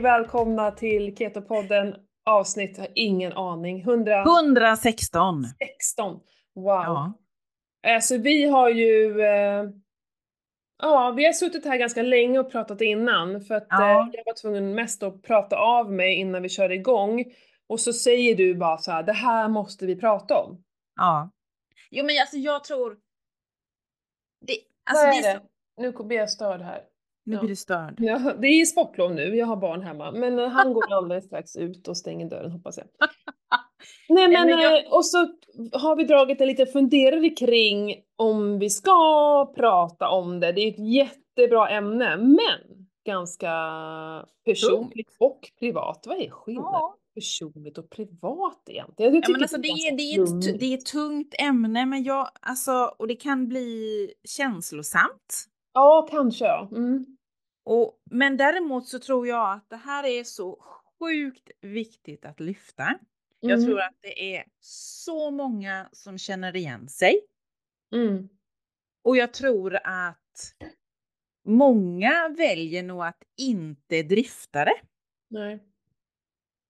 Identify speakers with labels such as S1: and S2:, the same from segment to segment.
S1: Välkomna till Keto-podden avsnitt, har ingen aning, 100...
S2: 116.
S1: 16. Wow.
S2: Ja.
S1: Alltså vi har ju, eh, ja vi har suttit här ganska länge och pratat innan för att
S2: Ja.
S1: eh, jag var tvungen mest att prata av mig innan vi körde igång. Och så säger du bara så här, det här måste vi prata om.
S2: ja. Jo men alltså jag tror... Det, alltså,
S1: Vad är
S2: det är så,
S1: Nu blir jag störd här.
S2: Nu
S1: Ja.
S2: blir du störd.
S1: Ja, det är sportlov nu, jag har barn hemma. Men eh, han går alldeles strax ut och stänger dörren hoppas jag. Nej men,
S2: men jag-
S1: eh, och så har vi dragit en liten funderare kring om vi ska prata om det. Det är ett jättebra ämne, men ganska personligt och privat. Vad är skillnaden?
S2: Ja.
S1: Personligt och privat egentligen? Jag
S2: Ja, men alltså, det, är, det, är ett, det är ett tungt ämne men jag, alltså, och det kan bli känslosamt.
S1: Ja, kanske. Mm.
S2: Och, men däremot så tror jag att det här är så sjukt viktigt att lyfta. Jag
S1: Mm.
S2: tror att det är så många som känner igen sig.
S1: Mm.
S2: Och jag tror att många väljer nog att inte drifta det.
S1: Nej.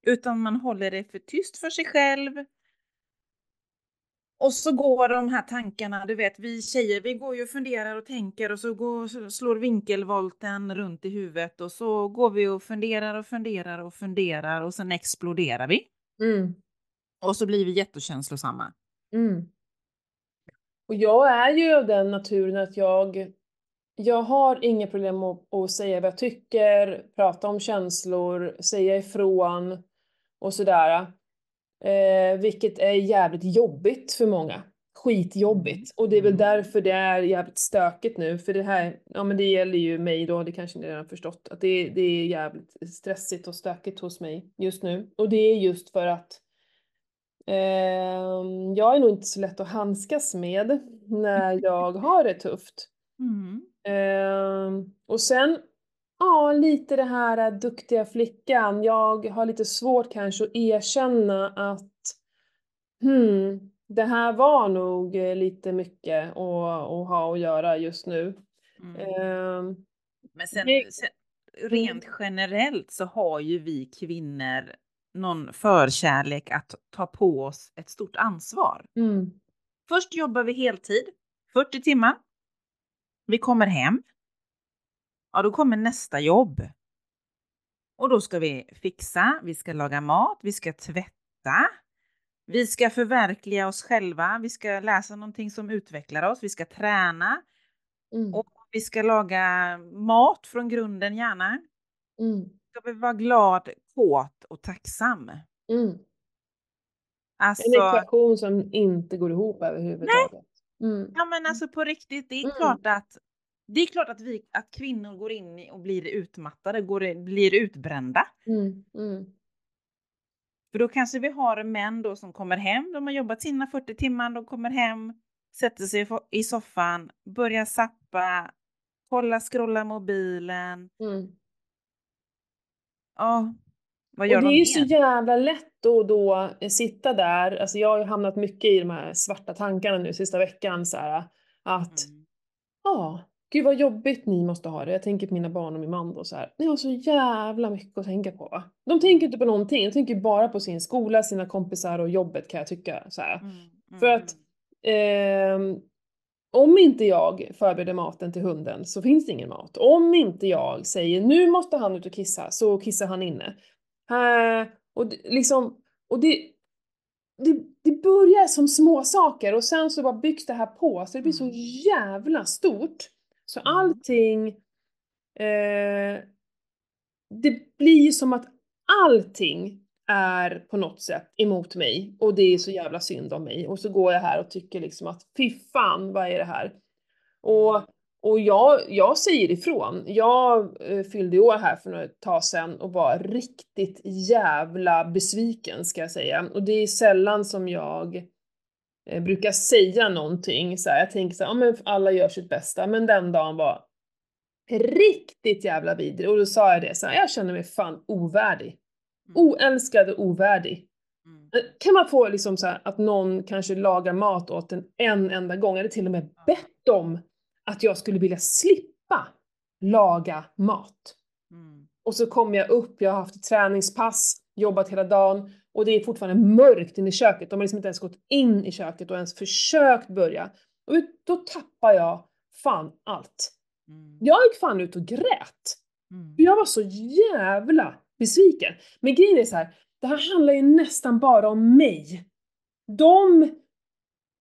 S2: Utan man håller det för tyst för sig själv. Och så går de här tankarna, du vet vi tjejer vi går ju och funderar och tänker och så går, slår vinkelvolten runt i huvudet och så går vi och funderar och funderar och funderar och sen exploderar vi.
S1: Mm.
S2: Och så blir vi jättekänslosamma.
S1: Mm. Och jag är ju av den naturen att jag, jag har inga problem att, att säga vad jag tycker, prata om känslor, säga ifrån och sådär. Eh, vilket är jävligt jobbigt för många. Skitjobbigt. Och det är väl därför det är jävligt stökigt nu, för det här, ja men det gäller ju mig då, det kanske ni redan förstått, att det, det är jävligt stressigt och stökigt hos mig just nu. Och det är just för att Ehm, jag är nog inte så lätt att handskas med när jag har det tufft.
S2: Mm.
S1: Ehm, och sen, ja, lite det här äh, duktiga flickan. Jag har lite svårt kanske att erkänna att hmm, det här var nog eh, lite mycket att, att ha att göra just nu.
S2: Mm.
S1: Ehm,
S2: Men sen,
S1: det-
S2: sen rent generellt så har ju vi kvinnor någon förkärlek att ta på oss ett stort ansvar.
S1: mm,
S2: Först jobbar vi heltid, 40 timmar. Vi kommer hem. Ja, då kommer nästa jobb. Och då ska vi fixa, vi ska laga mat, vi ska tvätta. Vi ska förverkliga oss själva, vi ska läsa någonting som utvecklar oss, vi ska träna
S1: mm,
S2: och vi ska laga mat från grunden gärna.
S1: mm,
S2: Ska vi vara glad, kåt och tacksam.
S1: mm. En
S2: Alltså,
S1: ekvation som inte går ihop överhuvudtaget. Mm.
S2: Ja men alltså på riktigt, det är
S1: Mm.
S2: klart att det är klart att, vi, att kvinnor går in och blir utmattade, går, blir utbrända.
S1: Mm, mm,
S2: För då kanske vi har män då som kommer hem, de har jobbat sina 40 timmar, de kommer hem, sätter sig i soffan, börjar sappa, kolla, scrolla mobilen.
S1: mm.
S2: Ja, vad
S1: Och
S2: gör
S1: det är ju så jävla lätt att då eh, sitta där, alltså jag har ju hamnat mycket i de här svarta tankarna nu sista veckan så här att
S2: Mm.
S1: ja, gud vad jobbigt ni måste ha det. Jag tänker på mina barn och min man och så här. Ni har så jävla mycket att tänka på va? De tänker inte på någonting, de tänker bara på sin skola, sina kompisar och jobbet kan jag tycka så.
S2: Mm, mm,
S1: För att Ehm, om inte jag förbereder maten till hunden så finns det ingen mat. Om inte jag säger nu måste han ut och kissa så kissar han inne. Eh, och det, liksom, och det, det, det börjar som små saker och sen så bara byggs det här på så det blir så
S2: Mm.
S1: jävla stort. Så
S2: Mm.
S1: allting, eh, det blir som att allting är på något sätt emot mig och det är så jävla synd om mig och så går jag här och tycker liksom att fy fan vad är det här? Och, och jag, jag säger ifrån. Jag eh, fyllde år här för ett tag sedan och var riktigt jävla besviken ska jag säga. Och det är sällan som jag brukar säga någonting så här. Jag tänker så här, ja men alla gör sitt bästa, men den dagen var riktigt jävla vidrig och då sa jag det så här, jag känner mig fan ovärdig.
S2: Mm.
S1: Oälskad och ovärdig.
S2: Mm.
S1: Eh, Kan man få liksom så här att någon kanske lagar mat åt en en enda gång, eller till och med bett om att jag skulle vilja slippa laga mat.
S2: Mm.
S1: Och Och så kommer jag upp, jag har haft ett träningspass, jobbat hela dagen och det är fortfarande mörkt inne i köket. De har liksom inte ens gått in i köket och ens försökt börja. Och då tappar jag fan allt.
S2: Mm.
S1: Jag gick fan ut och grät.
S2: Mm.
S1: Jag var så jävla besviken. Men grejen är så här, det här handlar ju nästan bara om mig. De,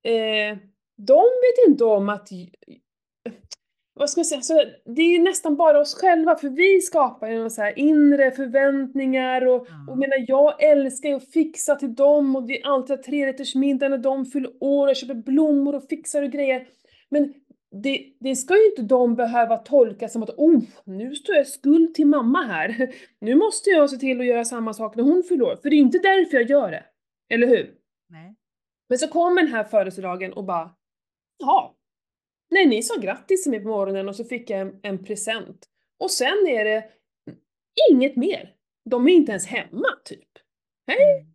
S1: eh, de vet inte om att vad ska man säga, så det är ju nästan bara oss själva för vi skapar ju så här inre förväntningar och,
S2: Ja.
S1: och menar jag älskar ju att fixa till dem och vi alltid har trerättersmiddag när de fyller år, jag köper blommor och fixar och grejer. Men det, det ska ju inte de behöva tolka som att oh, nu står jag skuld till mamma här. Nu måste jag se till att göra samma sak när hon fyller år, för det är inte därför jag gör det. Eller hur?
S2: Nej.
S1: Men så kom den här födelsedagen och bara, jaha. Nej, ni sa grattis till mig på morgonen och så fick jag en, en present. Och sen är det inget mer. De är inte ens hemma, typ.
S2: Mm.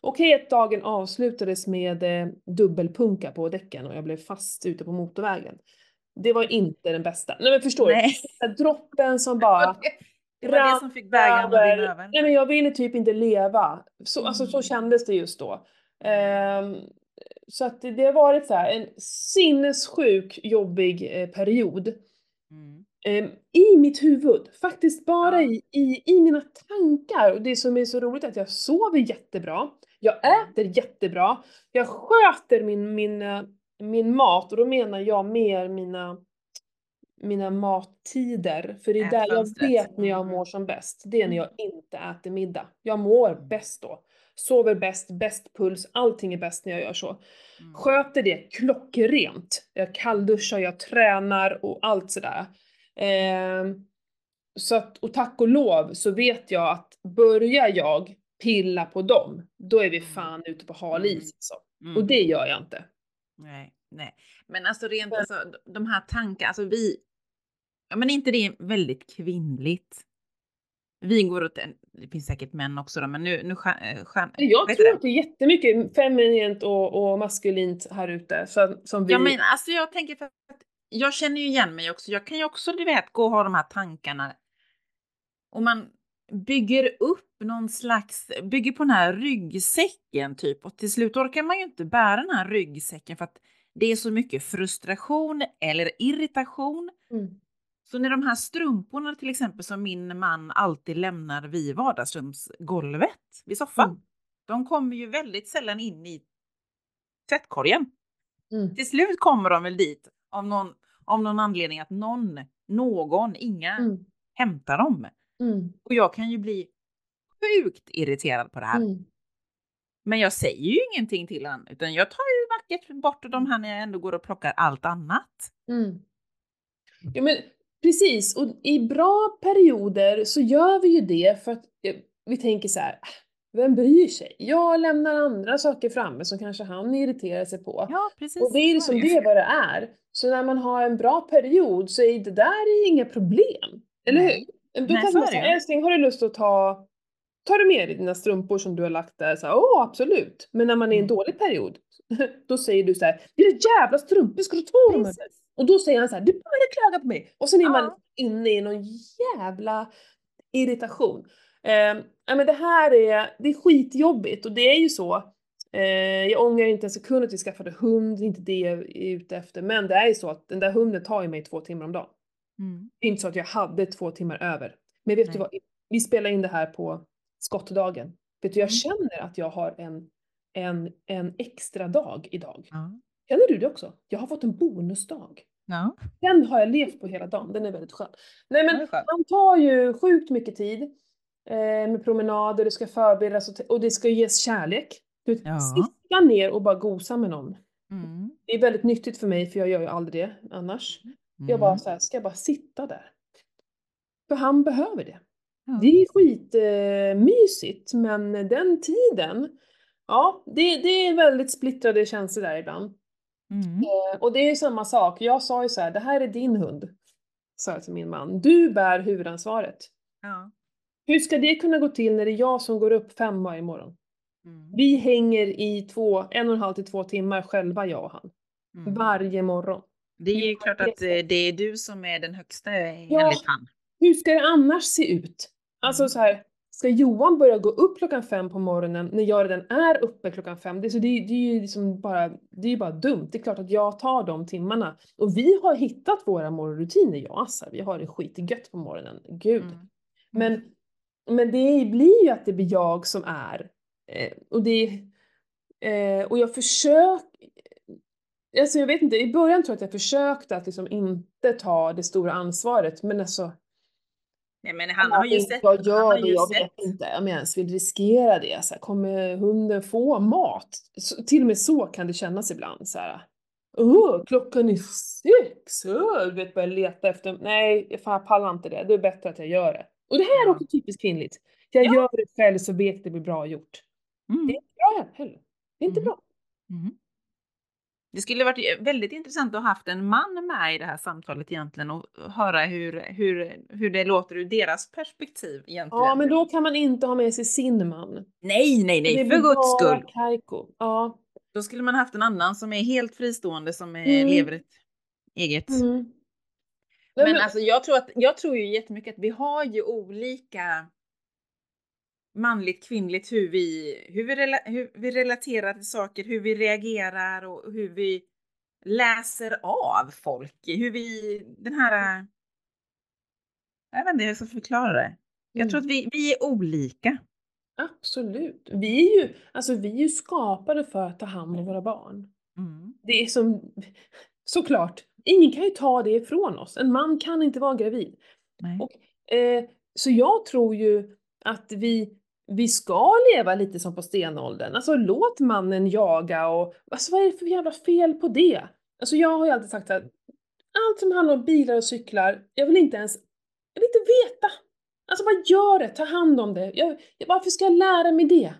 S1: Okej att dagen avslutades med eh, dubbelpunka på däcken och jag blev fast ute på motorvägen. Det var inte den bästa. Nej men förstår
S2: Nej.
S1: du? Droppen som bara
S2: Det var det som fick bägaren att rinna över.
S1: Nej men jag ville typ inte leva. Så, Alltså så
S2: Mm.
S1: kändes det just då. Ehm, så att det, har varit så här, en sinnessjuk jobbig eh, period.
S2: Mm.
S1: Ehm, I mitt huvud, faktiskt bara
S2: Ja.
S1: i, i, i mina tankar. Och det som är så roligt är att jag sover jättebra. Jag
S2: Mm.
S1: äter jättebra. Jag sköter min, min, eh, min mat och då menar jag mer mina, mina mattider. För det är där jag vet när jag
S2: Mm.
S1: mår som bäst. Det är när jag
S2: Mm.
S1: inte äter middag. Jag mår bäst då. Sover bäst, bäst puls, allting är bäst när jag gör så.
S2: Mm.
S1: Sköter det klockrent. Jag kallduschar, jag tränar och allt sådär. Ehm, så att, och tack och lov så vet jag att börjar jag pilla på dem, då är vi
S2: Mm.
S1: fan ute på hal is
S2: Mm.
S1: alltså.
S2: Mm.
S1: Och det gör jag inte.
S2: Nej, nej. Men alltså rent
S1: Men-
S2: alltså, de här tankarna, alltså vi... Ja, men är inte det väldigt kvinnligt? Vi går åt en, det finns säkert män också då, men nu, nu skär, eh,
S1: Jag tror
S2: du
S1: att det är jättemycket feminint och, och maskulint här ute som, som vi...
S2: Ja, men alltså jag tänker för att jag känner ju igen mig också. Jag kan ju också, du vet, gå och ha de här tankarna. Och man bygger upp någon slags, bygger på den här ryggsäcken typ. Och till slut orkar man ju inte bära den här ryggsäcken för att det är så mycket frustration eller irritation.
S1: Mm.
S2: Så när de här strumporna till exempel som min man alltid lämnar vid vardagsrumsgolvet, vid soffan.
S1: Mm.
S2: De kommer ju väldigt sällan in i tvättkorgen.
S1: Mm.
S2: Till slut kommer de väl dit av någon, av någon anledning att någon, någon, inga
S1: Mm.
S2: hämtar dem.
S1: Mm.
S2: Och jag kan ju bli sjukt irriterad på det här.
S1: Mm.
S2: Men jag säger ju ingenting till han, utan jag tar ju vackert bort de här när jag ändå går och plockar allt annat.
S1: Mm. Ja men precis, och i bra perioder så gör vi ju det för att eh, vi tänker så här, "Ah, vem bryr sig? Jag lämnar andra saker framme som kanske han irriterar sig på.
S2: Ja, precis.
S1: Och det är liksom det vad det är. Så när man har en bra period så är det där inga problem. Eller
S2: Nej.
S1: hur? Då
S2: Nej,
S1: man
S2: ju.
S1: älskling har du lust att ta Tar du med dig dina strumpor som du har lagt där? Så här, Åh absolut. Men när man är i en
S2: Mm.
S1: dålig period, då säger du så här, dina jävla strumpor, ska du ta dem. Och då säger han så här, du börjar klaga på mig. Och sen är man inne i någon jävla irritation. Eh, men det här är, det är skitjobbigt och det är ju så. Eh, jag ångrar inte en sekund att vi skaffade hund, det är inte det jag är ute efter. Men det är ju så att den där hunden tar ju mig två timmar om dagen.
S2: Mm.
S1: Det är inte så att jag hade två timmar över. Men vet du
S2: Nej.
S1: vad? Vi spelar in det här på skottdagen. Vet du, jag
S2: Mm.
S1: känner att jag har en, en, en extra dag idag.
S2: Ja.
S1: Känner du det också? Jag har fått en bonusdag.
S2: Ja.
S1: Den har jag levt på hela dagen, den är väldigt skön. Nej men man tar ju sjukt mycket tid eh, med promenader, det ska förberedas och, och det ska ges kärlek. Du
S2: Ja.
S1: sitta ner och bara gosa med någon.
S2: Mm.
S1: Det är väldigt nyttigt för mig för jag gör ju aldrig det annars. Jag bara
S2: Mm.
S1: så här, ska jag bara sitta där? För han behöver det.
S2: Ja.
S1: Det är skitmysigt eh, men den tiden, ja det, det är väldigt splittrade känslor där ibland.
S2: Mm.
S1: Eh, Och det är ju samma sak, jag sa ju så här, det här är din hund. Sa jag till min man. Du bär huvudansvaret.
S2: Ja.
S1: Hur ska det kunna gå till när det är jag som går upp fem varje morgon?
S2: Mm.
S1: Vi hänger i två, en och en halv till två timmar själva jag och han.
S2: Mm.
S1: Varje morgon.
S2: Det är ju klart att eh, det är du som är den högsta
S1: Ja.
S2: enligt han.
S1: Hur ska det annars se ut? Alltså
S2: Mm.
S1: så här, ska Johan börja gå upp klockan fem på morgonen när jag redan är uppe klockan fem? Det, så det, det är ju liksom bara, det är bara dumt. Det är klart att jag tar de timmarna. Och vi har hittat våra morgonrutiner, jag och Assa. Vi har det skitgött på morgonen. Gud.
S2: Mm.
S1: Men, men det blir ju att det blir jag som är. Eh, och det eh, och jag försöker, alltså jag vet inte, i början tror jag att jag försökte att liksom inte ta det stora ansvaret, men alltså
S2: Nej, men han har ju sett.
S1: jag gör det, jag vet inte om jag ens vill riskera det. Så här, kommer hunden få mat? Så, till och med så kan det kännas ibland. Så här, Åh, klockan är sex! Åh, du vet, börja leta efter... Nej, fan, jag pallar inte det. Det är bättre att jag gör det. Och det här är också typiskt kvinnligt. Jag
S2: Ja.
S1: gör det själv så vet det blir bra gjort.
S2: Mm.
S1: Det är inte bra heller. Det är inte
S2: Mm.
S1: bra.
S2: Mm. Det skulle varit väldigt intressant att ha haft en man med i det här samtalet egentligen och höra hur, hur, hur det låter ur deras perspektiv egentligen.
S1: Ja, men då kan man inte ha med sig sin man.
S2: Nej, nej, nej, för guds skull.
S1: Kaiko. Ja.
S2: Då skulle man haft en annan som är helt fristående, som är,
S1: Mm.
S2: lever ett eget.
S1: Mm.
S2: Men,
S1: men-
S2: alltså jag tror, att, jag tror ju jättemycket att vi har ju olika manligt, kvinnligt, hur vi, hur, vi rela, hur vi relaterar till saker, hur vi reagerar och hur vi läser av folk. Hur vi, den här... Jag vet inte hur jag ska förklara det. Jag
S1: Mm.
S2: tror att vi, vi är olika.
S1: Absolut. Vi är ju, alltså vi är ju skapade för att ta hand om våra barn.
S2: Mm.
S1: Det är som, såklart, ingen kan ju ta det ifrån oss. En man kan inte vara gravid. Och, eh, så jag tror ju att vi, vi ska leva lite som på stenåldern. Alltså låt mannen jaga och, alltså vad är det för jävla fel på det? Alltså jag har ju alltid sagt att allt som handlar om bilar och cyklar, jag vill inte ens, jag vill inte veta. Alltså bara gör det, ta hand om det. Jag, varför ska jag lära mig det?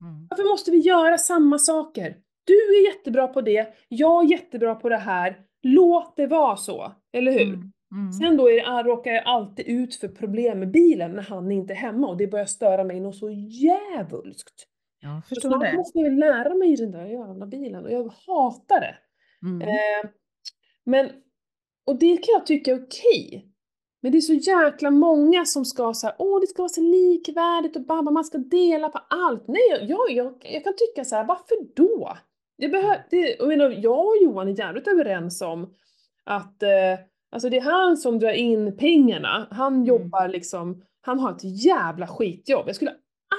S2: Mm.
S1: Varför måste vi göra samma saker? Du är jättebra på det, jag är jättebra på det här. Låt det vara så, eller hur?
S2: Mm. Mm.
S1: Sen då är det, råkar jag alltid ut för problem med bilen när han inte är hemma och det börjar störa mig något så djävulskt.
S2: Jag
S1: Så
S2: förstår
S1: snart
S2: det.
S1: måste jag lära mig den där jävla bilen och jag hatar det.
S2: Mm.
S1: Eh, men, och det kan jag tycka är okej. Men det är så jäkla många som ska så här, åh det ska vara så likvärdigt och babba, man ska dela på allt. Nej, jag, jag, jag, jag kan tycka så här, varför då? Det behö, det, jag, menar, jag och Johan är jävligt överens om att eh, alltså det är han som drar in pengarna. Han
S2: Mm.
S1: jobbar liksom, han har ett jävla skitjobb. Jag skulle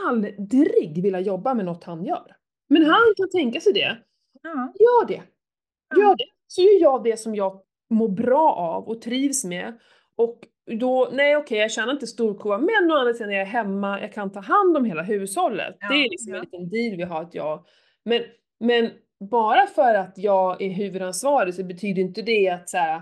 S1: aldrig vilja jobba med något han gör. Men han kan tänka sig det.
S2: Ja.
S1: Gör det! Gör det! Så gör jag det som jag mår bra av och trivs med. Och då, nej okej, jag tjänar inte storkovan, men å andra sidan är jag hemma, jag kan ta hand om hela hushållet.
S2: Ja,
S1: det är liksom
S2: ja.
S1: en liten deal vi har att jag... Men, men bara för att jag är huvudansvarig så betyder inte det att så här,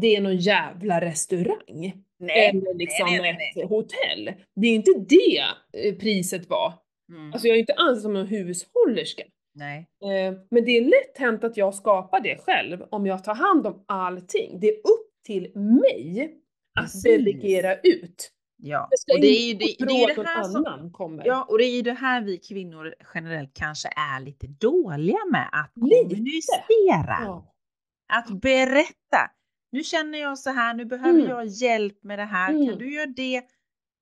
S1: det är någon jävla restaurang.
S2: Nej.
S1: eller liksom
S2: nej, nej, nej.
S1: ett hotell. Det är inte det eh, priset var.
S2: Mm.
S1: Alltså jag är inte alls som någon hushållerska.
S2: Nej.
S1: Eh, Men det är lätt hänt att jag skapar det själv om jag tar hand om allting. Det är upp till mig att
S2: Precis.
S1: delegera ut.
S2: Ja, och det är ju det, det, är
S1: att
S2: det här som,
S1: kommer.
S2: ja, och det är ju det här vi kvinnor generellt kanske är lite dåliga med att
S1: Lite.
S2: kommunicera,
S1: Ja.
S2: att berätta. Nu känner jag så här, nu behöver
S1: Mm.
S2: jag hjälp med det här,
S1: Mm.
S2: kan du göra det?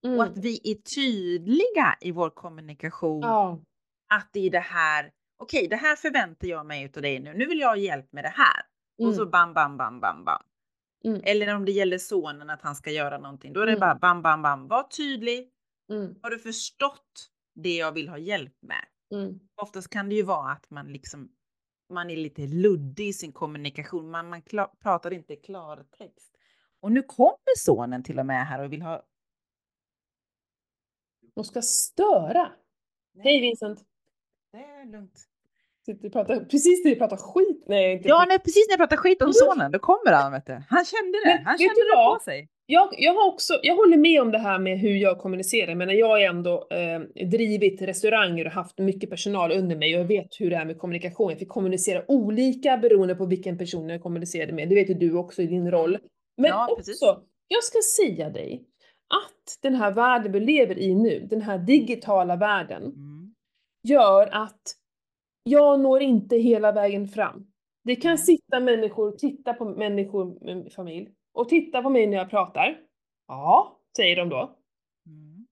S1: Mm.
S2: Och att vi är tydliga i vår kommunikation,
S1: ja.
S2: att det är det här, okej, det här förväntar jag mig utav dig nu, nu vill jag ha hjälp med det här.
S1: Mm.
S2: Och så bam, bam, bam, bam, bam.
S1: Mm.
S2: Eller om det gäller sonen att han ska göra någonting, då är det
S1: Mm.
S2: bara bam, bam, bam. Var tydlig.
S1: Mm.
S2: Har du förstått det jag vill ha hjälp med?
S1: Mm.
S2: Oftast kan det ju vara att man liksom man är lite luddig i sin kommunikation. Man, man kla- pratar inte klartext. Och nu kommer sonen till och med här och vill ha.
S1: De ska störa. Hej Vincent!
S2: Det är lugnt.
S1: Pratar, precis när vi pratar skit. Nej, inte
S2: Ja, nej, precis när jag pratar skit om sonen, då kommer han. Vet du. Han kände det.
S1: Men
S2: Han kände det på sig.
S1: Jag, jag har också, jag håller med om det här med hur jag kommunicerar, men jag har ändå eh, drivit restauranger och haft mycket personal under mig och jag vet hur det är med kommunikation. Jag fick kommunicera olika beroende på vilken person jag kommunicerade med. Det vet ju du också i din roll. Men
S2: Ja,
S1: också,
S2: precis.
S1: jag ska säga dig att den här världen vi lever i nu, den här digitala världen,
S2: Mm.
S1: gör att jag når inte hela vägen fram. Det kan
S2: Nej.
S1: sitta människor och titta på människor med familj och titta på mig när jag pratar. Ja, säger de då.
S2: Mm.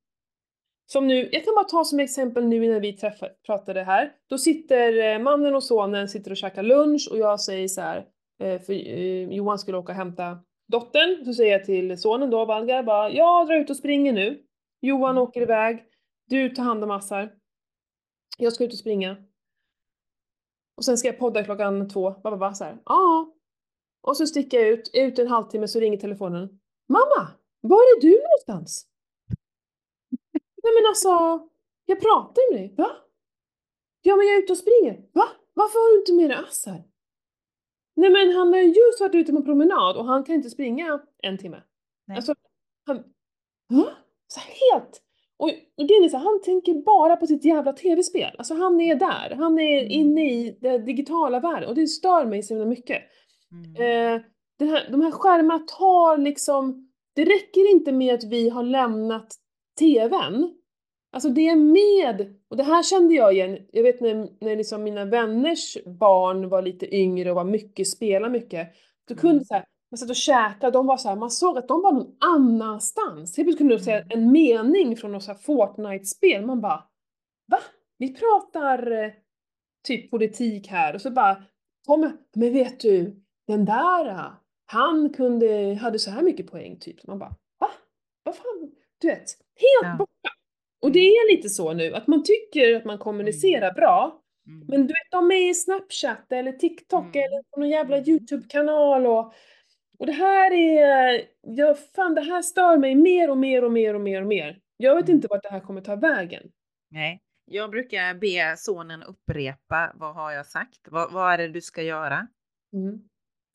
S1: som nu, jag kan bara ta som exempel nu innan vi träffade, pratade här. Då sitter eh, mannen och sonen sitter och käkar lunch och jag säger så här, eh, för eh, Johan skulle åka och hämta dottern, så säger jag till sonen då, Valgar, bara jag drar ut och springer nu. Johan
S2: Mm.
S1: åker iväg, du tar hand om Assar. Jag ska ut och springa. Och sen ska jag podda klockan två, bara, bara så här. Ja. Och så sticker jag ut, ute en halvtimme så ringer telefonen. Mamma! Var är du någonstans? Nej men alltså, jag pratar ju med dig. Va? Ja men jag är ute och springer. Va? Varför har du inte med dig Assar? Nej men han har ju just varit ute på promenad och han kan inte springa en timme.
S2: Nej.
S1: Alltså, han... Va? Så helt... Och, grejen är så han tänker bara på sitt jävla tv-spel. Alltså han är där, han är
S2: Mm.
S1: inne i den digitala världen och det stör mig så mycket.
S2: Mm.
S1: Eh, här, de här skärmarna tar liksom, det räcker inte med att vi har lämnat TVn. Alltså det är med, och det här kände jag igen, jag vet när, när liksom mina vänners barn var lite yngre och var mycket, spelade mycket, då kunde
S2: Mm.
S1: så här, man satt och käkade, de var så här, man såg att de var någon annanstans. Helt plötsligt kunde de säga
S2: Mm.
S1: en mening från något så här Fortnite-spel, man bara Va? Vi pratar eh, typ politik här och så bara kommer, men vet du, den där, ah, han kunde, hade så här mycket poäng typ. Man bara, va? Vad fan? Du vet, helt
S2: Ja.
S1: borta. Och det är lite så nu, att man tycker att man kommunicerar bra,
S2: Mm.
S1: men du vet, de är i Snapchat eller TikTok
S2: Mm.
S1: eller på någon jävla
S2: Mm.
S1: YouTube-kanal och, och det här är, ja fan det här stör mig mer och mer och mer och mer och mer. Jag vet
S2: Mm.
S1: inte vart det här kommer ta vägen.
S2: Nej, jag brukar be sonen upprepa vad har jag sagt? Vad, vad är det du ska göra?
S1: Mm.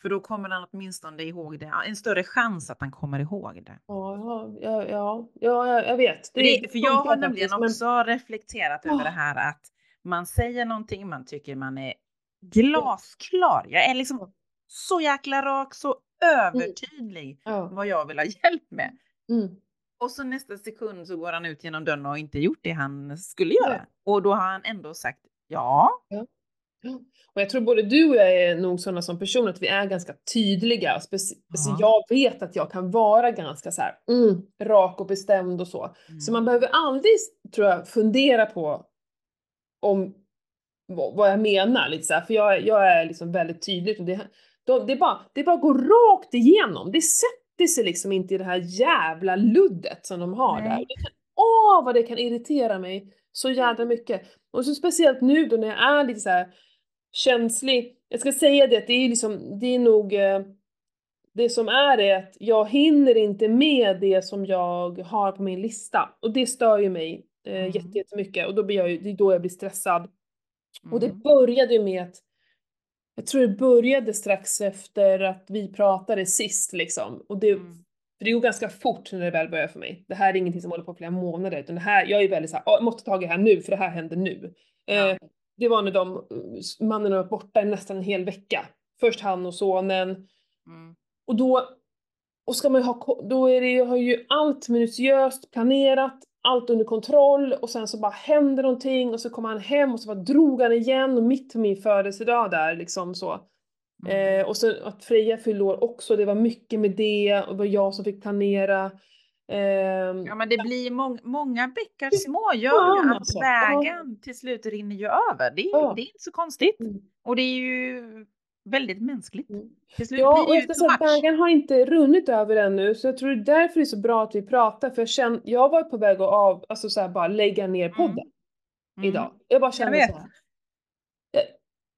S2: För då kommer han åtminstone ihåg det. En större chans att han kommer ihåg det.
S1: Ja, ja, ja, ja, ja, jag- vet.
S2: För, det, för jag har nämligen
S1: men-
S2: också reflekterat över det här att man säger någonting, man tycker man är glasklar. Jag är liksom så jäkla rak, så övertydlig
S1: Ja.
S2: vad jag vill ha hjälp med.
S1: Mm.
S2: Och så nästa sekund så går han ut genom dörren och inte gjort det han skulle göra. Och då har han ändå sagt ja.
S1: Och jag tror både du och jag är nog sådana som personer att vi är ganska tydliga. Speci- alltså
S2: Ja.
S1: jag vet att jag kan vara ganska så här, mm, rak och bestämd och så. Så man behöver aldrig, tror jag, fundera på om vad, jag menar. Lite så här, för jag, jag är liksom väldigt tydlig. Och det, då, det, är bara, det är bara att gå rakt igenom. Det sätter sig liksom inte i det här jävla luddet som de har där.
S2: Nej.
S1: Det kan, åh, vad det kan irritera mig så jävla mycket. Och så speciellt nu då när jag är lite så här känslig. Jag ska säga det att det är liksom, det är nog eh, det som är det att jag hinner inte med det som jag har på min lista. Och det stör ju mig eh,
S2: Mm.
S1: jätte- jättemycket och då blir jag ju, det är då jag blir stressad. Och det
S2: Mm.
S1: började ju med att jag tror det började strax efter att vi pratade sist liksom. Och det,
S2: Mm.
S1: för det går ganska fort när det väl börjar för mig. Det här är ingenting som håller på flera månader utan det här, jag är väldigt såhär, jag måste ta tag i det här nu för det här händer nu.
S2: Ja.
S1: Det var när de, mannen var borta nästan en hel vecka. Först han och sonen.
S2: Mm.
S1: Och då, och ska man ha, då är det har ju allt minutiöst planerat, allt under kontroll och sen så bara händer någonting och så kommer han hem och så bara drog han igen och mitt på min födelsedag där liksom så.
S2: Mm.
S1: Eh, och så att Freja fyllde år också, det var mycket med det och det var jag som fick planera. Ehm,
S2: Ja, men det blir mång, många bäckar små gör ju att
S1: alltså.
S2: vägen till slut rinner ju över. Det är,
S1: Ja.
S2: det är inte så konstigt.
S1: Mm.
S2: Och det är ju väldigt mänskligt.
S1: Mm.
S2: Till slut
S1: Ja,
S2: blir
S1: och
S2: det ju
S1: efter
S2: too
S1: så
S2: much.
S1: bägaren har inte runnit över ännu, så jag tror det är därför det är så bra att vi pratar, för jag känner, jag var på väg att av, alltså så här, bara lägga ner podden
S2: Mm.
S1: idag. Jag bara kände
S2: vet.
S1: så här.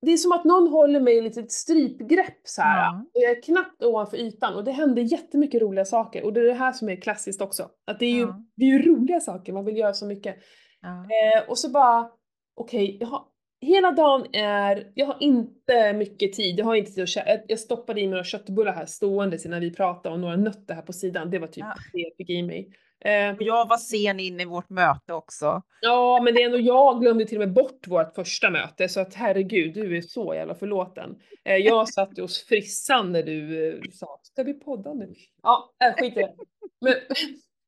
S1: Det är som att någon håller mig i ett litet strypgrepp så här.
S2: Ja.
S1: Och jag är knappt ovanför ytan och det händer jättemycket roliga saker. Och det är det här som är klassiskt också. Att det är ju,
S2: Ja.
S1: det är ju roliga saker, man vill göra så mycket.
S2: Ja.
S1: Eh, och så bara, okej, har, hela dagen är, jag har inte mycket tid, jag har inte tid att kä- jag, stoppade i mig några köttbullar här stående innan vi pratade och några nötter här på sidan, det var typ det jag fick i mig. Eh,
S2: jag var sen in i vårt möte också.
S1: ja, men det är ändå jag glömde till och med bort vårt första möte, så att herregud, du är så jävla förlåten. Eh, jag satt hos frissan när du eh, sa, ska vi podda nu? Ja, äh, skit i det. Men,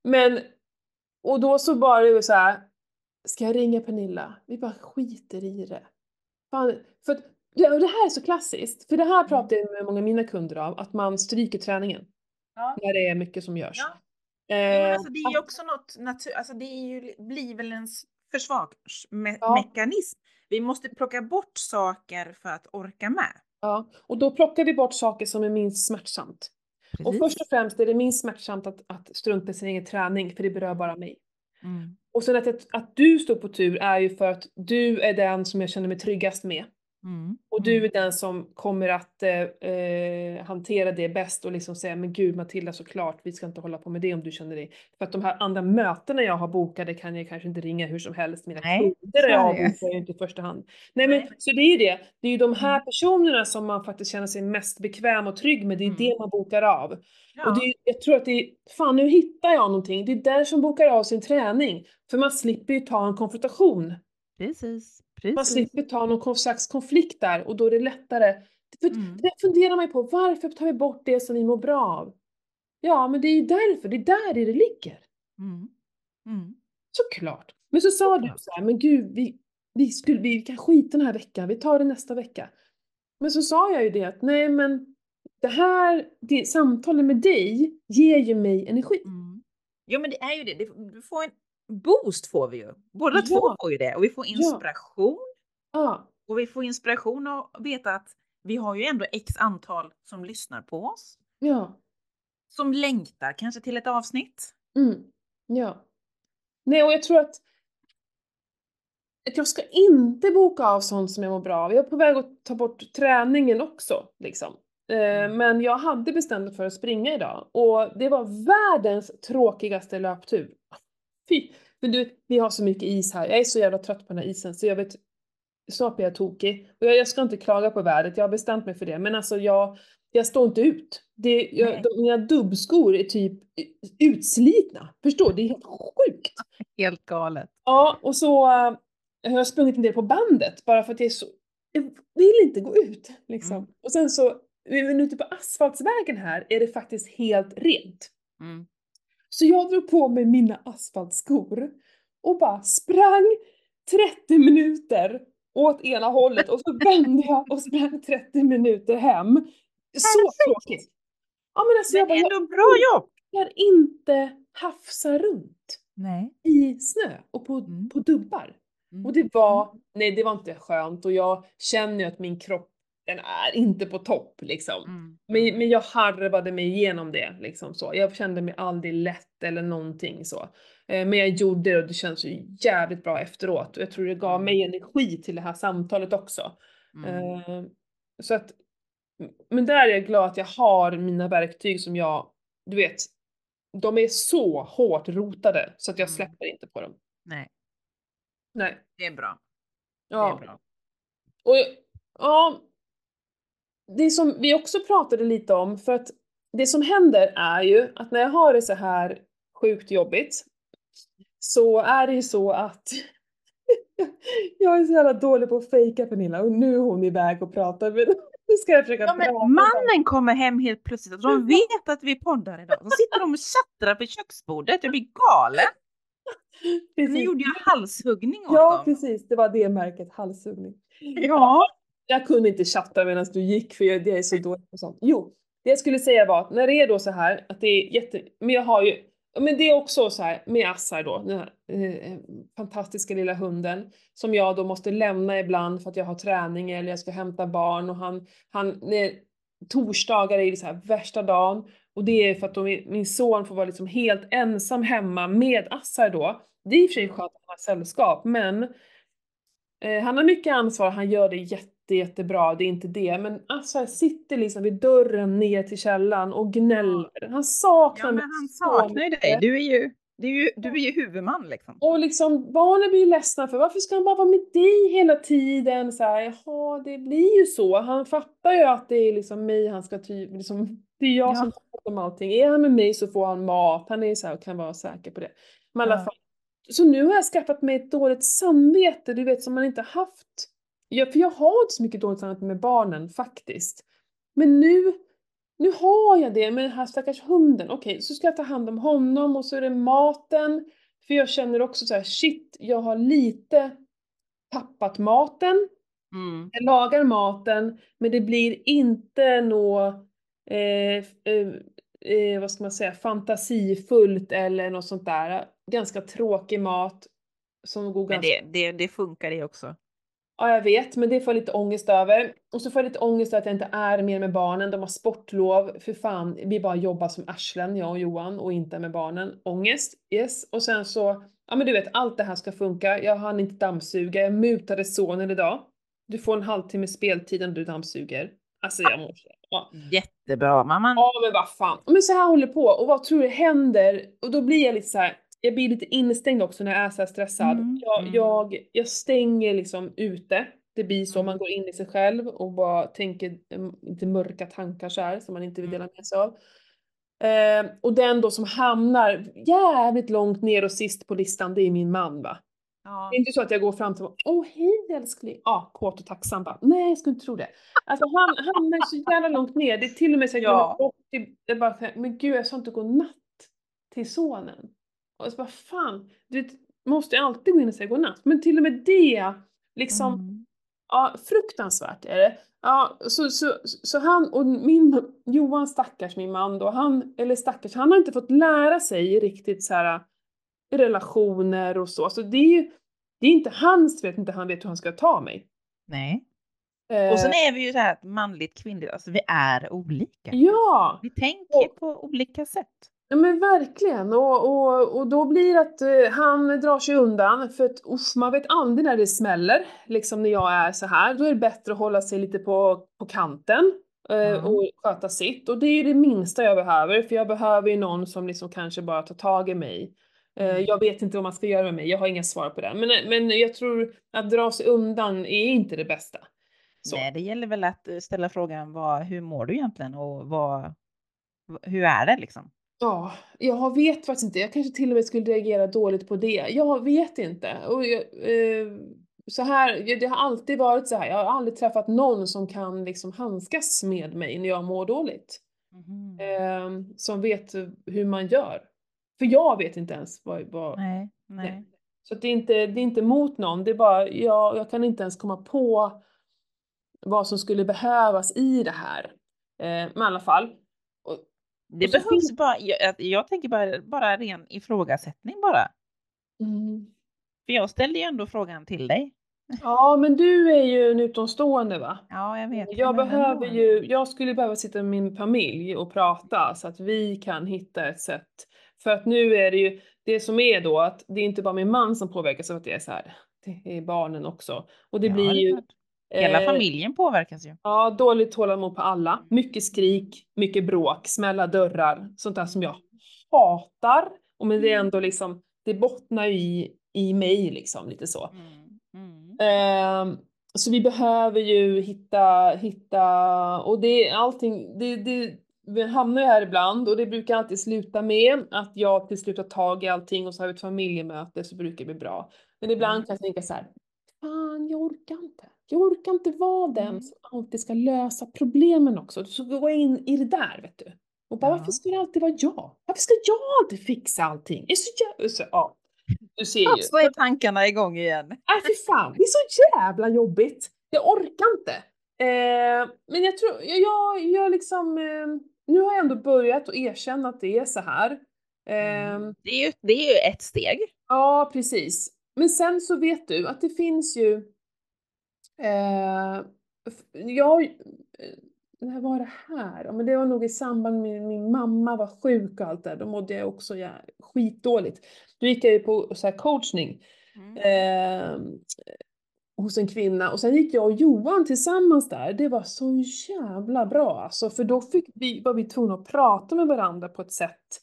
S1: men, och då så bara det så här, ska jag ringa Pernilla? Vi bara skiter i det. Fan, för att, det, här är så klassiskt, för det här pratar jag med många av mina kunder av, att man stryker träningen
S2: Ja.
S1: när det är mycket som görs.
S2: Ja. Ja,
S1: Eh,
S2: alltså, det är ju också något natur, alltså det är ju, blir väl en s-
S1: Ja.
S2: försvarsmekanism. Vi måste plocka bort saker för att orka med.
S1: ja. Och då plockar vi bort saker som är minst smärtsamt. Och först och främst är det minst smärtsamt att, att strunta i sin egen träning, för det berör bara mig.
S2: Mm.
S1: Och sen att, att, att du står på tur är ju för att du är den som jag känner mig tryggast med.
S2: Mm.
S1: Och du är den som kommer att eh, eh, hantera det bäst och liksom säga men gud Matilda såklart, vi ska inte hålla på med det om du känner dig. För att de här andra mötena jag har bokade kan jag kanske inte ringa hur som helst. Mina
S2: Nej,
S1: kunder jag
S2: är
S1: har
S2: det.
S1: bokar jag inte i första hand. Nej men
S2: Nej.
S1: så det är ju det. Det är ju de här
S2: Mm.
S1: personerna som man faktiskt känner sig mest bekväm och trygg med. Det är
S2: Mm.
S1: det man bokar av.
S2: Ja.
S1: Och det är, jag tror att det är, fan nu hittar jag någonting. Det är där som bokar av sin träning. För man slipper ju ta en konfrontation.
S2: Precis,
S1: Man
S2: precis.
S1: slipper ta någon slags konflikt där och då är det lättare. För
S2: Mm.
S1: Det funderar man ju på, varför tar vi bort det som vi mår bra av? Ja, men det är ju därför, det är där det ligger.
S2: Mm. Mm.
S1: Såklart. Men så sa du så här, men gud, vi, vi, skulle, vi kan skita den här veckan, vi tar det nästa vecka. Men så sa jag ju det att nej men det här, det, samtalen med dig ger ju mig energi.
S2: Mm. Jo men det är ju det, det du får en boost får vi ju. Båda
S1: Ja.
S2: två får ju det och vi får inspiration
S1: Ja,
S2: och vi får inspiration att veta att vi har ju ändå x antal som lyssnar på oss.
S1: ja,
S2: Som längtar kanske till ett avsnitt.
S1: mm, ja. Nej, och jag tror att att jag ska inte boka av sånt som jag mår bra av. Jag är på väg att ta bort träningen också. Liksom. Eh,
S2: Mm.
S1: Men jag hade bestämt mig för att springa idag och det var världens tråkigaste löptur. Fy! Men du vi har så mycket is här. Jag är så jävla trött på den här isen så jag vet, snart blir jag tokig. Och jag, jag ska inte klaga på vädret, jag har bestämt mig för det. Men alltså jag, jag står inte ut. Det, jag, de, mina dubbskor är typ utslitna. Förstår? Det är helt sjukt.
S2: Helt galet.
S1: Ja, och så äh, har jag sprungit en del på bandet bara för att jag är så... Jag vill inte gå ut liksom.
S2: Mm.
S1: Och sen så, men ute på asfaltsvägen här är det faktiskt helt rent.
S2: Mm.
S1: Så jag drog på mig mina asfaltskor och bara sprang 30 minuter åt ena hållet och så vände jag och sprang 30 minuter hem. Så tråkigt! Ja men alltså jag bara, jag
S2: ändå bra jobb!
S1: orkar inte hafsa runt
S2: Nej.
S1: i snö och på,
S2: Mm.
S1: på dubbar.
S2: Mm.
S1: Och det var, nej det var inte skönt och jag känner ju att min kropp, den är inte på topp liksom.
S2: Mm.
S1: Men, men jag harvade mig igenom det liksom så. Jag kände mig aldrig lätt eller någonting så. Eh, Men jag gjorde det och det känns ju jävligt bra efteråt och jag tror det gav
S2: Mm.
S1: mig energi till det här samtalet också.
S2: Mm.
S1: Eh, Så att, men där är jag glad att jag har mina verktyg som jag, du vet, de är så hårt rotade så att jag
S2: Mm.
S1: släpper inte på dem.
S2: Nej,
S1: Nej.
S2: det är bra. Det
S1: Ja.
S2: är bra.
S1: Och ja, det som vi också pratade lite om, för att det som händer är ju att när jag har det så här sjukt jobbigt så är det ju så att jag är så jävla dålig på att fejka Pernilla och nu är hon iväg och pratar med Nu ska jag försöka
S2: Ja, men
S1: prata.
S2: mannen kommer hem helt plötsligt och de vet att vi poddar idag. Så sitter de och tjattrar vid köksbordet. Jag blir galen. Nu
S1: Precis.
S2: gjorde jag halshuggning åt
S1: Ja,
S2: dem.
S1: precis. Det var det märket, halshuggning.
S2: Ja.
S1: Jag kunde inte chatta medan du gick för jag, jag är så dålig på sånt. Jo, det jag skulle säga var att när det är då så här att det är jätte... Men jag har ju... Men det är också så här med Assar då, den här eh, eh, fantastiska lilla hunden som jag då måste lämna ibland för att jag har träning eller jag ska hämta barn och han, han när, torsdagar är det så här värsta dagen och det är för att då min, min son får vara liksom helt ensam hemma med Assar då. Det är i och för sig skönt att han har sällskap men Eh, han har mycket ansvar, han gör det jätte, jättebra, det är inte det. Men Assar sitter liksom vid dörren ner till källaren och gnäller. Han saknar
S2: ja, men han saknar ju dig. Du är ju, du är ju, du är ju huvudman liksom.
S1: Och liksom barnen blir ju ledsna för varför ska han bara vara med dig hela tiden? Så här, jaha, det blir ju så. Han fattar ju att det är liksom mig han ska typ, liksom, det är jag
S2: Ja.
S1: som tar hand om allting. Är han med mig så får han mat, han är så här och kan vara säker på det. Men i alla fall. Så nu har jag skaffat mig ett dåligt samvete, du vet som man inte haft. Jag, för jag har inte så mycket dåligt samvete med barnen faktiskt. Men nu, nu har jag det med den här stackars hunden. Okej, så ska jag ta hand om honom och så är det maten. För jag känner också så här, shit, jag har lite tappat maten.
S2: Mm.
S1: Jag lagar maten, men det blir inte nå... Eh, eh, eh, vad ska man säga, fantasifullt eller något sånt där. Ganska tråkig mat. Som går
S2: Men
S1: ganska...
S2: det, det, det funkar det också.
S1: Ja, jag vet, men det får jag lite ångest över. Och så får jag lite ångest över att jag inte är mer med barnen. De har sportlov. För fan, vi bara jobbar som arslen, jag och Johan, och inte med barnen. Ångest, yes. Och sen så, ja men du vet, allt det här ska funka. Jag hann inte dammsuga. Jag mutade sonen idag. Du får en halvtimme speltid när du dammsuger. Alltså jag mår ja.
S2: Jättebra mamman.
S1: ja, men vad fan. Men så här håller på. Och vad tror du händer? Och då blir jag lite så här. Jag blir lite instängd också när jag är så stressad.
S2: Mm,
S1: Jag,
S2: mm.
S1: jag, jag stänger liksom ute. Det blir så,
S2: Mm.
S1: man går in i sig själv och bara tänker mm, lite mörka tankar så här som man inte vill dela med sig av. Eh, och den då som hamnar jävligt långt ner och sist på listan, det är min man va.
S2: Ja.
S1: Det är inte så att jag går fram till honom, åh hej älskling, ja kåt och tacksam bara, nej jag skulle inte tro det. Alltså han hamnar så jävla långt ner, det är till och med så att jag
S2: Ja.
S1: glömmer bort, det är bara, men gud jag sa inte godnatt till sonen. Och så bara fan, du måste alltid gå in och säga godnatt? Men till och med det, liksom,
S2: Mm.
S1: ja fruktansvärt är det. Ja, så, så, så han och min, Johan stackars min man då, han, eller stackars, han har inte fått lära sig riktigt så här relationer och så. Så det är ju, det är inte hans vet inte han vet hur han ska ta mig.
S2: Nej.
S1: Eh,
S2: Och sen är vi ju så här manligt kvinnligt, alltså vi är olika.
S1: Ja,
S2: Vi tänker på olika sätt.
S1: Ja men verkligen. Och, och, och då blir det att eh, han drar sig undan för att uff, man vet aldrig när det smäller. Liksom när jag är så här. Då är det bättre att hålla sig lite på, på kanten. eh,
S2: Ja.
S1: Och sköta sitt. Och det är ju det minsta jag behöver. För jag behöver ju någon som liksom kanske bara tar tag i mig. Eh,
S2: Mm.
S1: Jag vet inte vad man ska göra med mig. Jag har inga svar på det. Men, men jag tror att dra sig undan är inte det bästa. Så.
S2: Nej, det gäller väl att eh, ställa frågan vad, hur mår du egentligen och vad, hur är det liksom?
S1: Ja, jag vet faktiskt inte. Jag kanske till och med skulle reagera dåligt på det. Jag vet inte. Och jag, eh, så här, det har alltid varit så här. Jag har aldrig träffat någon som kan liksom handskas med mig när jag mår dåligt.
S2: Mhm.
S1: Eh, som vet hur man gör. För jag vet inte ens vad... vad
S2: Nej, nej.
S1: Så att det, är inte, det är inte mot någon. Det är bara, jag, jag kan inte ens komma på vad som skulle behövas i det här. Eh, men i alla fall.
S2: Det behövs
S1: finns-
S2: bara, jag, jag tänker bara, bara ren ifrågasättning bara.
S1: mm,
S2: För jag ställde ju ändå frågan till dig.
S1: Ja, men du är ju en utomstående va?
S2: Ja, jag vet.
S1: Jag behöver
S2: ändå.
S1: ju, jag skulle behöva sitta med min familj och prata så att vi kan hitta ett sätt. För att nu är det ju, det som är då att det är inte bara min man som påverkas av att det är så här. Det är barnen också. Och det
S2: Ja,
S1: blir
S2: är
S1: ju.
S2: Hela
S1: eh,
S2: familjen påverkas ju.
S1: Ja, dåligt tålamod på alla. Mycket skrik, mycket bråk, smälla dörrar. Sånt där som jag hatar. Och men det är ändå liksom, det bottnar ju i, i mig liksom lite så.
S2: Mm. Mm.
S1: Ehm, så vi behöver ju hitta, hitta, och det är allting, det, det, vi hamnar ju här ibland och det brukar alltid sluta med att jag till slut tar tag i allting och så har vi ett familjemöte så brukar det bli bra. Men ibland
S2: Mm.
S1: kan jag tänka så här, fan jag orkar inte. Jag orkar inte vara den
S2: Mm.
S1: som alltid ska lösa problemen också. Du ska gå in i det där vet du. Och bara
S2: Ja.
S1: varför ska det alltid vara jag? Varför ska jag alltid fixa allting? Det är så jävla, så, ja. Du ser ju.
S2: Så är tankarna igång igen.
S1: Nej fy fan, det är så jävla jobbigt. Jag orkar inte. Eh, men jag tror, jag, jag, jag liksom, eh, nu har jag ändå börjat att erkänna att det är så här. Eh,
S2: Mm. Det, är ju, det är ju ett steg.
S1: Ja, precis. Men sen så vet du att det finns ju, eh, jag, eh, när var det här? Men det var nog i samband med min mamma var sjuk och allt det. Då mådde jag också ja, skitdåligt. Då gick jag ju på så coachning eh, hos en kvinna och sen gick jag och Johan tillsammans där. Det var så jävla bra alltså, för då fick vi, var vi tvungna att prata med varandra på ett sätt.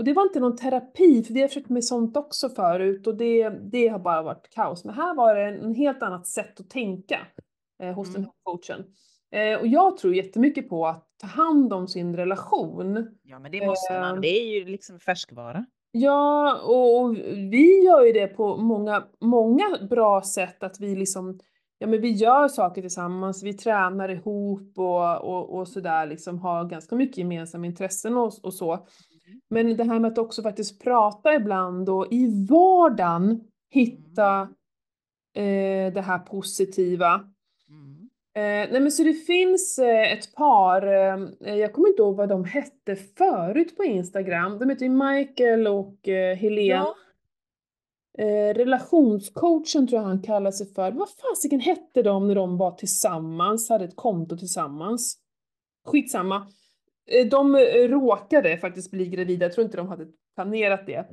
S1: Och det var inte någon terapi, för vi har försökt med sånt också förut och det, det har bara varit kaos. Men här var det en, helt annat sätt att tänka eh, hos den
S2: Mm.
S1: här coachen. Eh, och jag tror jättemycket på att ta hand om sin relation.
S2: Ja, men det måste man.
S1: Ehm.
S2: Det är ju liksom färskvara.
S1: Ja, och, och vi gör ju det på många, många bra sätt att vi liksom, ja men vi gör saker tillsammans, vi tränar ihop och, och, och sådär liksom har ganska mycket gemensamma intressen och, och så. Men det här med att också faktiskt prata ibland och i vardagen hitta eh, det här positiva.
S2: Mm.
S1: Eh, nej men så det finns eh, ett par, eh, jag kommer inte ihåg vad de hette förut på Instagram. De heter ju Michael och eh, Helene.
S2: Ja.
S1: Eh, relationscoachen tror jag han kallar sig för. Vad fasiken hette de när de var tillsammans, hade ett konto tillsammans? Skitsamma. Eh, de eh, råkade faktiskt bli gravida, jag tror inte de hade planerat det.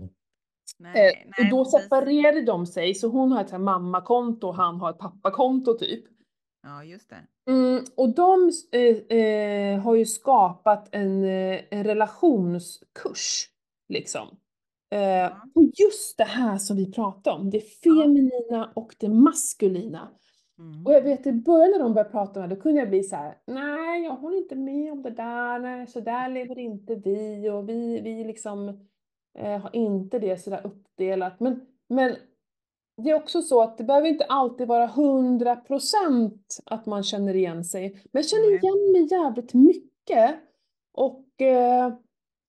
S2: Nej,
S1: Eh, och då
S2: precis.
S1: separerade de sig, så hon har ett här mammakonto och han har ett pappakonto typ.
S2: Ja, just det.
S1: Mm, och de eh, eh, har ju skapat en, eh, en relationskurs, liksom. Eh, och just det här som vi pratade om, det feminina och det maskulina.
S2: Mm.
S1: Och jag vet i början när de började prata om det, då kunde jag bli så här: nej jag håller inte med om det där, nej så där lever inte vi och vi, vi liksom eh, har inte det sådär uppdelat. Men, men det är också så att det behöver inte alltid vara 100% att man känner igen sig. Men jag känner igen mig jävligt mycket. Och eh,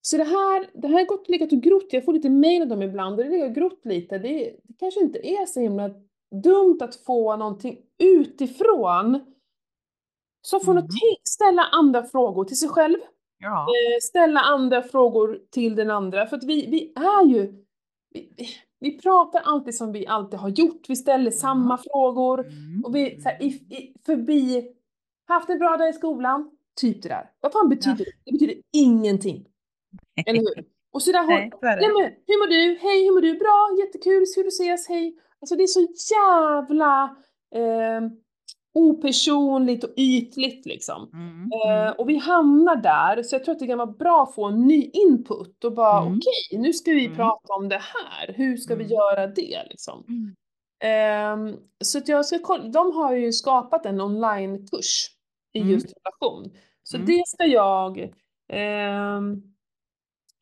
S1: så det här, det här har gått och legat och grott. Jag får lite mejl av dem ibland och det och grott lite. Det, det kanske inte är så himla dumt att få någonting utifrån som får att
S2: Mm.
S1: tänk- ställa andra frågor till sig själv
S2: Ja.
S1: eh, ställa andra frågor till den andra. För att vi, vi är ju, vi, vi- pratar alltid som vi alltid har gjort. Vi ställer samma frågor.
S2: Mm.
S1: Och vi så här, i, i, förbi, haft en bra dag i skolan? Typ det där. Vad fan betyder det? Det betyder ingenting. Eller hur? Och så där har,
S2: Nej, så
S1: hur mår du? Hej, hur mår du? Bra, jättekul, kul att ses, hej. Alltså det är så jävla eh, opersonligt och ytligt liksom.
S2: Mm.
S1: Eh, och vi hamnar där, så jag tror att det kan vara bra att få en ny input och bara
S2: Mm.
S1: okej, nu ska vi
S2: Mm.
S1: prata om det här. Hur ska vi
S2: Mm.
S1: göra det liksom?
S2: Mm.
S1: Ehm, så att jag ska kolla, de har ju skapat en onlinekurs i
S2: Mm.
S1: just relation. Så
S2: Mm.
S1: det ska jag ehm,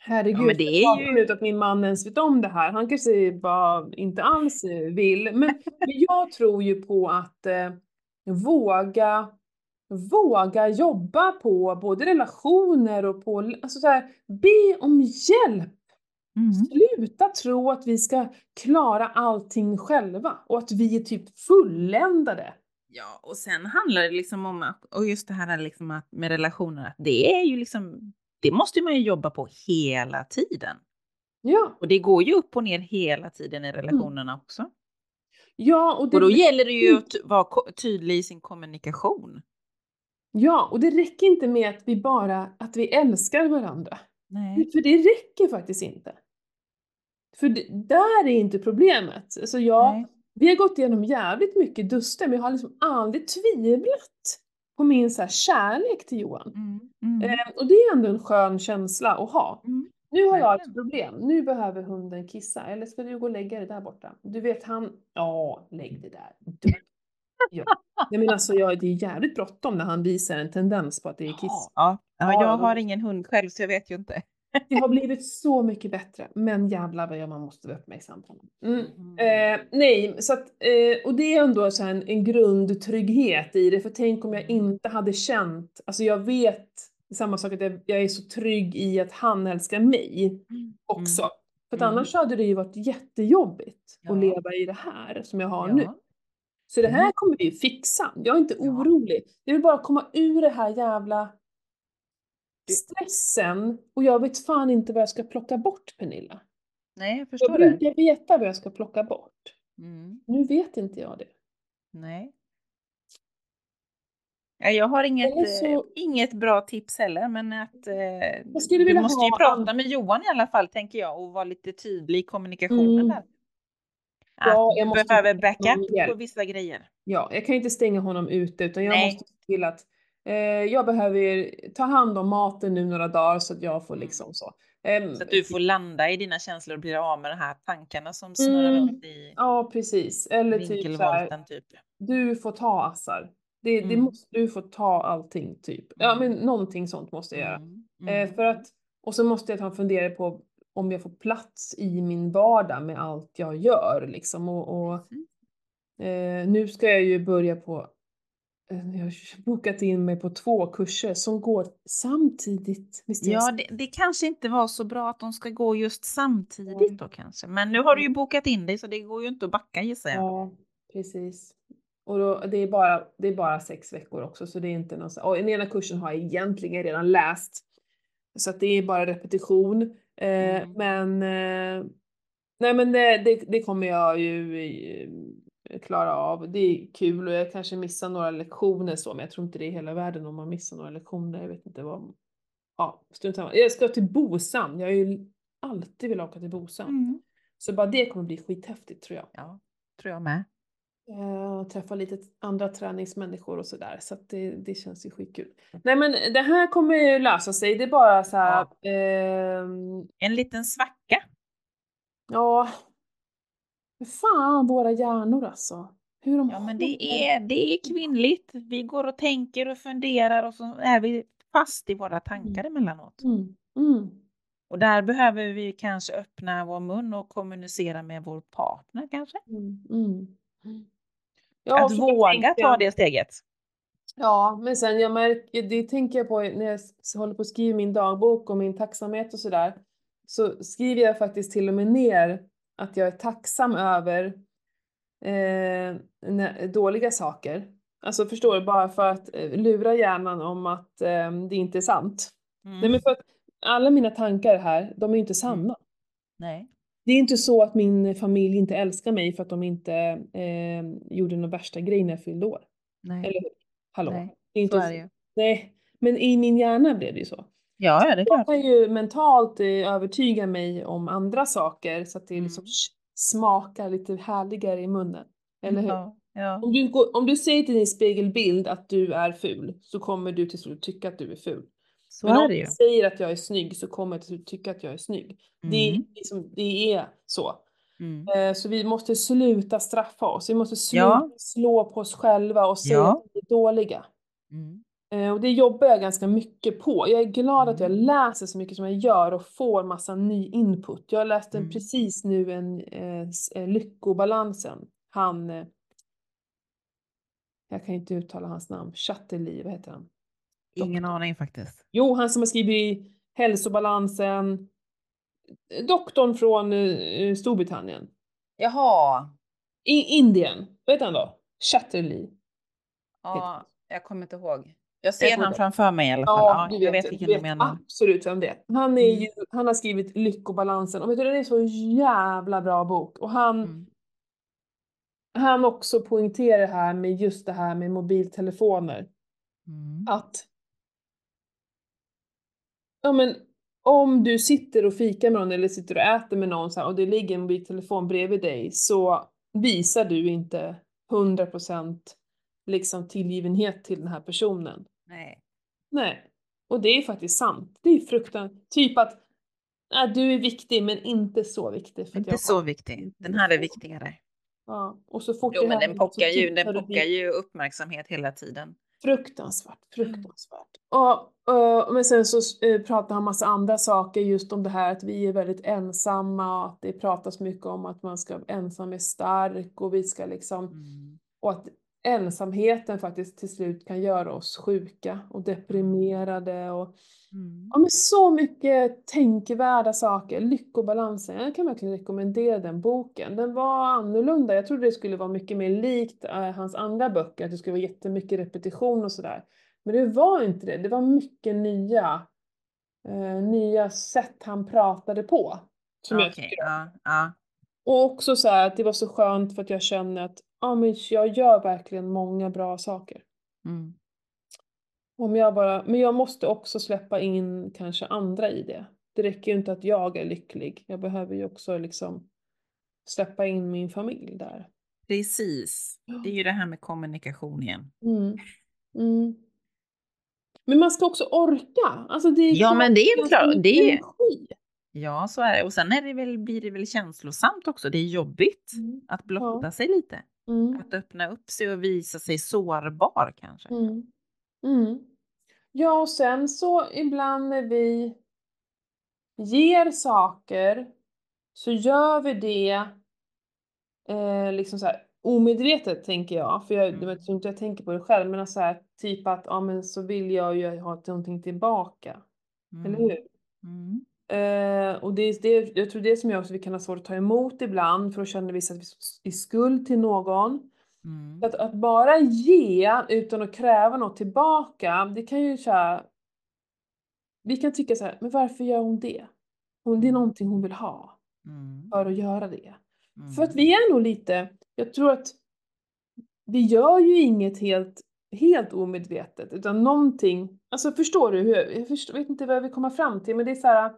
S1: Herregud,
S2: Ja, men det är ju-
S1: att min man ens vet om det här. Han kanske bara inte alls vill. Men, men jag tror ju på att eh, våga, våga jobba på både relationer och på, alltså så här, be om hjälp.
S2: Mm.
S1: Sluta tro att vi ska klara allting själva och att vi är typ fulländade.
S2: Ja, och sen handlar det liksom om att, och just det här liksom att med relationer, att det är ju liksom, det måste man ju jobba på hela tiden.
S1: Ja,
S2: Och det går ju upp och ner hela tiden i relationerna också.
S1: ja och, det,
S2: Och då gäller det ju att vara tydlig i sin kommunikation.
S1: ja, och det räcker inte med att vi bara, att vi älskar varandra.
S2: Nej.
S1: För det räcker faktiskt inte. För det, där är inte problemet. Alltså jag,
S2: Nej.
S1: vi har gått igenom jävligt mycket duster, men jag har liksom aldrig tvivlat på min så här kärlek till Johan.
S2: Mm. Mm.
S1: Eh, och det är ändå en skön känsla att ha.
S2: Mm.
S1: Nu har jag ett problem. Nu behöver hunden kissa. Eller ska du gå och lägga dig där borta? Du vet han... Ja, lägg det där. Du. Ja. Jag menar alltså, jag, det är jävligt bråttom när han visar en tendens på att det är kiss.
S2: Ja, ja,
S1: Ja,
S2: jag har ingen hund själv så jag vet ju inte.
S1: Det har blivit så mycket bättre. Men jävlar vad man måste vara uppmärksam på. Mm.
S2: Mm.
S1: Eh, nej, så att, eh, och det är ändå så en, en grundtrygghet i det. För tänk om jag
S2: Mm.
S1: inte hade känt, alltså jag vet samma sak att jag, jag är så trygg i att han älskar mig också. För att
S2: Mm.
S1: annars hade det ju varit jättejobbigt
S2: Ja.
S1: att leva i det här som jag har
S2: Ja.
S1: nu. Så det här
S2: Mm.
S1: kommer vi ju fixa. Jag är inte
S2: Ja.
S1: orolig. Jag vill bara komma ur det här jävla stressen. Och jag vet fan inte vad jag ska plocka bort Pernilla.
S2: Nej, jag
S1: Jag
S2: förstår det.
S1: brukar veta vad jag ska plocka bort.
S2: Mm.
S1: Nu vet inte jag det.
S2: Nej. Ja, jag har inget,
S1: så-
S2: eh, inget bra tips heller, men att eh,
S1: skulle
S2: du måste ju prata med Johan i alla fall, tänker jag, och vara lite tydlig i kommunikationen
S1: Mm.
S2: där. Att
S1: Ja, jag
S2: du
S1: måste
S2: behöver backup på vissa grejer.
S1: Ja, jag kan inte stänga honom ute utan jag
S2: Nej.
S1: måste se till att jag behöver ta hand om maten nu några dagar så att jag får
S2: Mm.
S1: liksom så. Ehm,
S2: Så att du får landa i dina känslor och blir av med de här tankarna som snurrar
S1: Mm.
S2: runt i
S1: Ja, precis. Eller typ så här,
S2: typ.
S1: du får ta Assar. Det, det
S2: Mm.
S1: måste, du får ta allting typ. Ja, men någonting sånt måste jag göra.
S2: Mm.
S1: Eh,
S2: Mm.
S1: för att, och så måste jag ta fundera på om jag får plats i min vardag med allt jag gör liksom. Och, och eh, nu ska jag ju börja på eh, jag har bokat in mig på två kurser som går samtidigt. Visst
S2: Ja,
S1: det?
S2: det, kanske inte var så bra att de ska gå just samtidigt då kanske. Men nu har du ju bokat in dig så det går ju inte att backa gissar jag.
S1: Ja, precis. Och då, det, är bara, det är bara sex veckor också så det är inte någon och den ena kursen har jag egentligen redan läst. Så att det är bara repetition. Eh,
S2: Mm.
S1: Men eh, nej men det, det, det kommer jag ju eh, klara av. Det är kul och jag kanske missar några lektioner så men jag tror inte det är hela världen om man missar några lektioner. Jag vet inte vad. Ja, strunt samma. Jag ska till Bosand. Jag har ju alltid velat åka till Bosand.
S2: Mm.
S1: Så bara det kommer bli skithäftigt tror jag.
S2: Ja, tror jag med.
S1: Eh, och träffa lite andra träningsmänniskor och sådär. Så att det, det känns ju skitkul. Nej men det här kommer ju lösa sig. Det är bara så här. ehm,
S2: En liten svacka.
S1: ja. Fan våra hjärnor alltså. Hur de
S2: Ja, men det är, det är kvinnligt. Vi går och tänker och funderar och så är vi fast i våra tankar emellanåt.
S1: Mm. Mm.
S2: Och där behöver vi kanske öppna vår mun och kommunicera med vår partner kanske.
S1: Mm. Mm. Ja,
S2: att våga ta det steget.
S1: Ja, men sen jag märker, det tänker jag på när jag håller på att skriva min dagbok och min tacksamhet och sådär. Så skriver jag faktiskt till och med ner att jag är tacksam över eh, dåliga saker. Alltså förstår du, bara för att eh, lura hjärnan om att eh, det inte är sant.
S2: Mm.
S1: Nej men för att alla mina tankar här, de är inte sanna.
S2: Nej.
S1: Det är inte så att min familj inte älskar mig för att de inte eh, gjorde någon värsta grej när jag fyllde år.
S2: Nej.
S1: Eller hur? Hallå?
S2: Nej,
S1: det är inte
S2: så är det ju.
S1: Nej, men i min hjärna blev det ju så.
S2: Ja, ja, det är
S1: Jag
S2: klart.
S1: kan ju mentalt eh, övertyga mig om andra saker så att det liksom
S2: Mm.
S1: sh- smakar lite härligare i munnen. Eller hur?
S2: Ja, ja.
S1: Om, du går, om du säger till din spegelbild att du är ful så kommer du till slut tycka att du är ful.
S2: Så
S1: Men om du säger att jag är snygg så kommer jag till slut tycka att jag är snygg. Det, är
S2: Mm.
S1: liksom, det är så.
S2: Mm.
S1: Eh, Så vi måste sluta straffa oss. Vi måste sluta
S2: Ja.
S1: slå på oss själva och säga
S2: Ja.
S1: att vi är dåliga.
S2: Mm.
S1: Eh, Och det jobbar jag ganska mycket på. Jag är glad att jag
S2: Mm.
S1: läser så mycket som jag gör och får massa ny input. Jag läste
S2: Mm.
S1: precis nu en eh, eh, Lyckobalansen. Han, eh, jag kan inte uttala hans namn, Chatterley, vad heter han?
S2: Ingen aning faktiskt.
S1: Jo, han som har skrivit Hälsobalansen. Doktorn från eh, Storbritannien.
S2: Jaha.
S1: I Indien, vad heter han då? Chatterley.
S2: Ja, jag kommer inte ihåg. Jag ser han
S1: inte-
S2: framför mig i alla fall.
S1: Ja,
S2: Ja,
S1: du
S2: jag
S1: vet,
S2: vet vilken
S1: du
S2: du
S1: vet
S2: menar.
S1: absolut vem det är. Han, är
S2: Mm.
S1: ju, han har skrivit Lyckobalansen och vet du, det är så jävla bra bok. Och han,
S2: Mm.
S1: han också poängterar det här med just det här med mobiltelefoner.
S2: Mm.
S1: Att ja, men, om du sitter och fikar med någon eller sitter och äter med någon så här, och det ligger en mobiltelefon bredvid dig så visar du inte 100% liksom tillgivenhet till den här personen.
S2: Nej.
S1: Nej. Och det är faktiskt sant. Det är fruktansvärt. Typ att äh, du är viktig men inte så viktig. För att
S2: Inte
S1: jag
S2: så
S1: har-
S2: viktig. Den här är viktigare.
S1: Ja. Och så fort
S2: Jo,
S1: det
S2: men den pockar ju, den pockar ju uppmärksamhet hela tiden.
S1: Fruktansvärt, fruktansvärt. Och, eh, men sen så uh, pratar han massa andra saker just om det här att vi är väldigt ensamma och att det pratas mycket om att man ska ensam är stark och vi ska liksom
S2: Mm.
S1: och att ensamheten faktiskt till slut kan göra oss sjuka och deprimerade och
S2: Mm.
S1: Ja men så mycket tänkvärda saker. Lyckobalansen. Jag kan verkligen rekommendera den boken. Den var annorlunda. Jag trodde det skulle vara mycket mer likt eh, hans andra böcker. Att det skulle vara jättemycket repetition och sådär. Men det var inte det. Det var mycket nya, eh, nya sätt han pratade på. Som jag
S2: Okej,
S1: tycker
S2: ja.
S1: Och också så här att det var så skönt för att jag känner att ja, men jag gör verkligen många bra saker.
S2: Mm.
S1: Om jag bara, men jag måste också släppa in kanske andra i det. Det räcker ju inte att jag är lycklig. Jag behöver ju också liksom släppa in min familj där.
S2: Precis. Det är ju det här med kommunikation igen.
S1: Mm. Mm. Men man ska också orka. Alltså det är
S2: Ja, men det är klart, det-
S1: energi.
S2: Ja, så är det. Och sen är det väl, blir det väl känslosamt också. Det är jobbigt
S1: Mm.
S2: att blotta
S1: Ja.
S2: sig lite.
S1: Mm.
S2: Att öppna upp sig och visa sig sårbar kanske.
S1: Mm. Mm. Ja, och sen så ibland när vi ger saker så gör vi det eh, liksom så här omedvetet tänker jag. För jag,
S2: Mm.
S1: jag tror inte jag tänker på det själv. Men så här, typ att ja, men så vill jag ju ha någonting tillbaka. Eller
S2: Mm.
S1: hur?
S2: Mm.
S1: Eh, och det är det, jag tror det som gör att vi kan ha svårt att ta emot ibland för då känner vi att vi är i skuld till någon.
S2: Mm.
S1: Att, att bara ge utan att kräva något tillbaka, det kan ju så Vi kan tycka så här, men varför gör hon det? Hon, det är någonting hon vill ha
S2: Mm.
S1: för att göra det.
S2: Mm.
S1: För att vi är nog lite, jag tror att vi gör ju inget helt, helt omedvetet utan någonting, alltså förstår du hur, jag förstår, vet inte vad jag vill komma fram till men det är så här.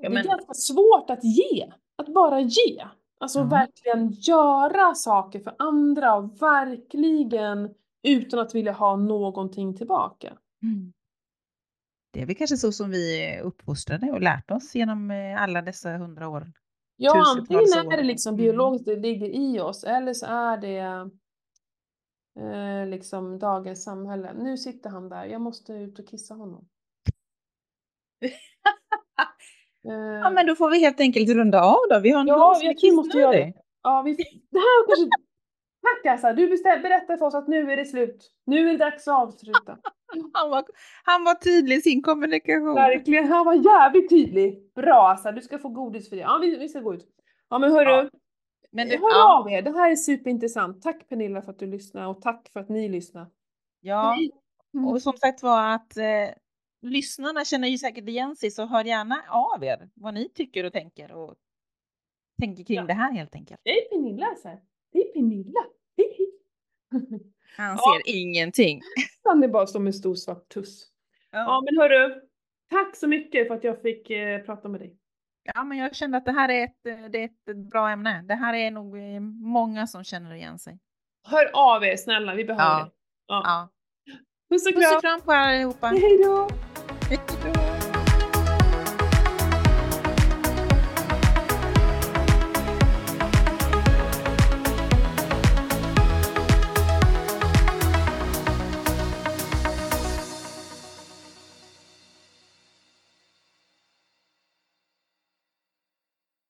S2: Ja,
S1: det
S2: men-
S1: är ganska svårt att ge, att bara ge. Alltså
S2: Ja.
S1: verkligen göra saker för andra och verkligen utan att vilja ha någonting tillbaka.
S2: Mm. Det är väl kanske så som vi är uppfostrade och lärt oss genom eh, alla dessa hundra år.
S1: Ja, antingen är det liksom
S2: Mm.
S1: biologiskt, det ligger i oss, eller så är det eh, liksom dagens samhälle. Nu sitter han där, jag måste ut och kissa honom.
S2: Ja, men då får vi helt enkelt runda av då. Vi har en
S1: Ja, tror vi måste göra
S2: kissnödig.
S1: ja, vi, det här kanske... Tack Assa, du bestäm, berättar för oss att nu är det slut. Nu är det dags att avsluta.
S2: Han var, han var tydlig i sin kommunikation.
S1: Verkligen, han var jävligt tydlig. Bra Assa, du ska få godis för det. Ja, vi, vi ska gå ut. Ja men hörru,
S2: Ja, Men det,
S1: hör
S2: ja,
S1: av er. Det här är superintressant. Tack Pernilla för att du lyssnar och tack för att ni lyssnar.
S2: ja,
S1: Mm.
S2: och som sagt var att eh, lyssnarna känner ju säkert igen sig så hör gärna av er vad ni tycker och tänker och tänker kring
S1: Ja.
S2: det här helt enkelt.
S1: Det är Pernilla så här. Det är Pernilla.
S2: Han
S1: Ja.
S2: ser ingenting.
S1: Han är bara som en stor svart tuss. Ja men hörru, tack så mycket för att jag fick eh, prata med dig.
S2: Ja, men jag kände att det här är ett, eh, det är ett bra ämne. Det här är nog eh, många som känner igen sig.
S1: Hör av er snälla, vi behöver
S2: Ja.
S1: det. Ja.
S2: Ja.
S1: Puss och
S2: Puss
S1: kram.
S2: och kram på er allihopa. Hej då.